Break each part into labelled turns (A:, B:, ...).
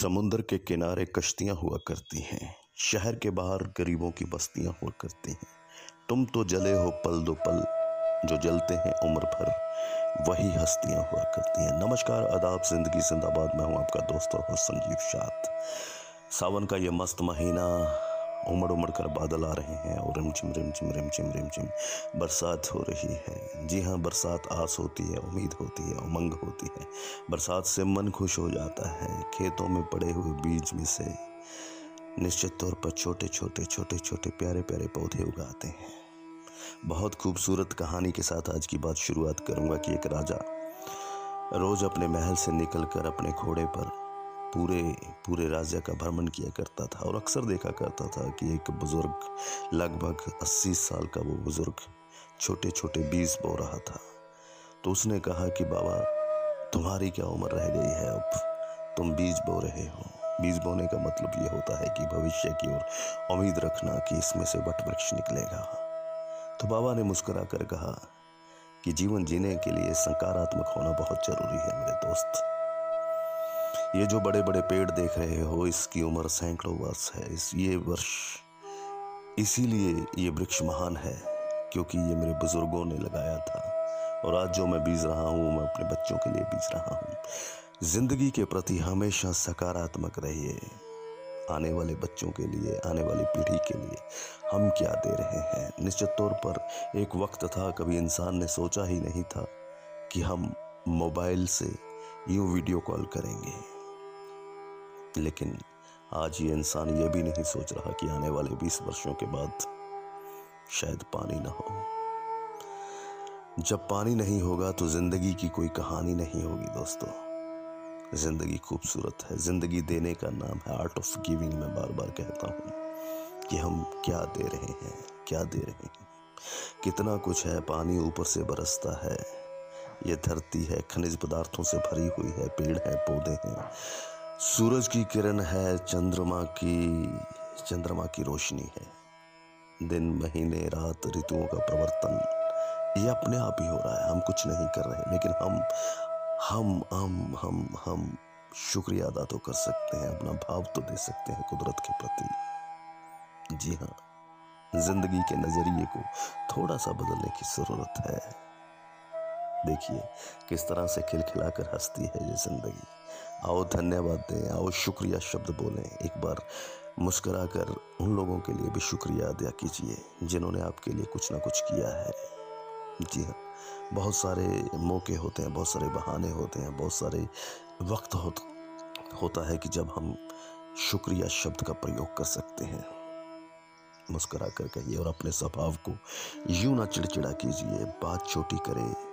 A: समुंदर के किनारे कश्तियाँ हुआ करती हैं, शहर के बाहर गरीबों की बस्तियाँ हुआ करती हैं। तुम तो जले हो पल दो पल, जो जलते हैं उम्र भर, वही हस्तियाँ हुआ करती हैं। नमस्कार, आदाब, ज़िंदगी जिंदाबाद, मैं हूँ आपका दोस्त और संजीव शाद सावन का ये मस्त महीना उमड़ उमड़ कर बादल आ रहे हैं और रिमझिम रिमझिम रिमझिम रिमझिम बरसात हो रही है। जी हाँ बरसात आस होती है, उम्मीद होती है, उमंग होती है। बरसात से मन खुश हो जाता है, खेतों में पड़े हुए बीज में से। निश्चित तौर पर छोटे छोटे छोटे छोटे प्यारे प्यारे पौधे उगाते हैं। बहुत खूबसूरत कहानी के साथ आज की बात शुरुआत करूँगा कि एक राजा रोज अपने महल से निकलकर अपने घोड़े पर पूरे पूरे राज्य का भ्रमण किया करता था और अक्सर देखा करता था कि एक बुज़ुर्ग, लगभग 80 साल का वो बुज़ुर्ग छोटे छोटे बीज बो रहा था। तो उसने कहा कि, बाबा, तुम्हारी क्या उम्र रह गई है अब? तुम बीज बो रहे हो। बीज बोने का मतलब ये होता है कि भविष्य की ओर उम्मीद रखना कि इसमें से वट वृक्ष निकलेगा। तो बाबा ने मुस्कुरा कर कहा कि, जीवन जीने के लिए सकारात्मक होना बहुत ज़रूरी है मेरे दोस्त। ये जो बड़े बड़े पेड़ देख रहे हो, इसकी उम्र सैकड़ों वर्ष है। इस, ये वर्ष इसीलिए ये वृक्ष महान है, क्योंकि ये मेरे बुज़ुर्गों ने लगाया था। और आज जो मैं बीज रहा हूँ, मैं अपने बच्चों के लिए बीज रहा हूँ। ज़िंदगी के प्रति हमेशा सकारात्मक रहिए। आने वाले बच्चों के लिए, आने वाली पीढ़ी के लिए हम क्या दे रहे हैं? निश्चित तौर पर एक वक्त था, कभी इंसान ने सोचा ही नहीं था कि हम मोबाइल से यूँ वीडियो कॉल करेंगे। लेकिन आज ये इंसान ये भी नहीं सोच रहा कि आने वाले बीस वर्षों के बाद शायद पानी ना हो। जब पानी नहीं होगा तो ज़िंदगी की कोई कहानी नहीं होगी दोस्तों। ज़िंदगी खूबसूरत है। ज़िंदगी देने का नाम है आर्ट ऑफ़ गिविंग मैं बार बार कहता हूँ कि हम क्या दे रहे हैं, क्या दे रहे हैं। कितना कुछ है, पानी ऊपर से बरसता है। ये धरती है, खनिज पदार्थों से भरी हुई है, पेड़ है, पौधे हैं। सूरज की किरण है, चंद्रमा की चंद्रमा की रोशनी है। दिन, महीने, रात, ऋतुओं का प्रवर्तन, ये अपने आप ही हो रहा है। हम कुछ नहीं कर रहे, लेकिन हम हम हम हम हम शुक्रिया अदा तो कर सकते हैं, अपना भाव तो दे सकते हैं कुदरत के प्रति। जी हाँ ज़िंदगी के नज़रिए को थोड़ा सा बदलने की ज़रूरत है। देखिए, किस तरह से खिलखिलाकर हंसती है ये ज़िंदगी। आओ धन्यवाद दें आओ शुक्रिया शब्द बोलें। एक बार मुस्करा कर उन लोगों के लिए भी शुक्रिया अदा कीजिए जिन्होंने आपके लिए कुछ ना कुछ किया है। जी हाँ बहुत सारे मौके होते हैं बहुत सारे बहाने होते हैं बहुत सारे वक्त हो, होता है कि जब हम शुक्रिया शब्द का प्रयोग कर सकते हैं। मुस्करा कर कहिए और अपने स्वभाव को यूँ ना चिड़चिड़ा कीजिए बात छोटी करे।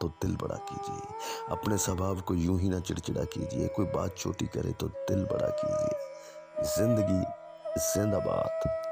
A: तो दिल बड़ा कीजिए। अपने स्वभाव को यूँ ही ना चिड़चिड़ा कीजिए। कोई बात छोटी करे तो दिल बड़ा कीजिए। ज़िंदगी जिंदाबाद।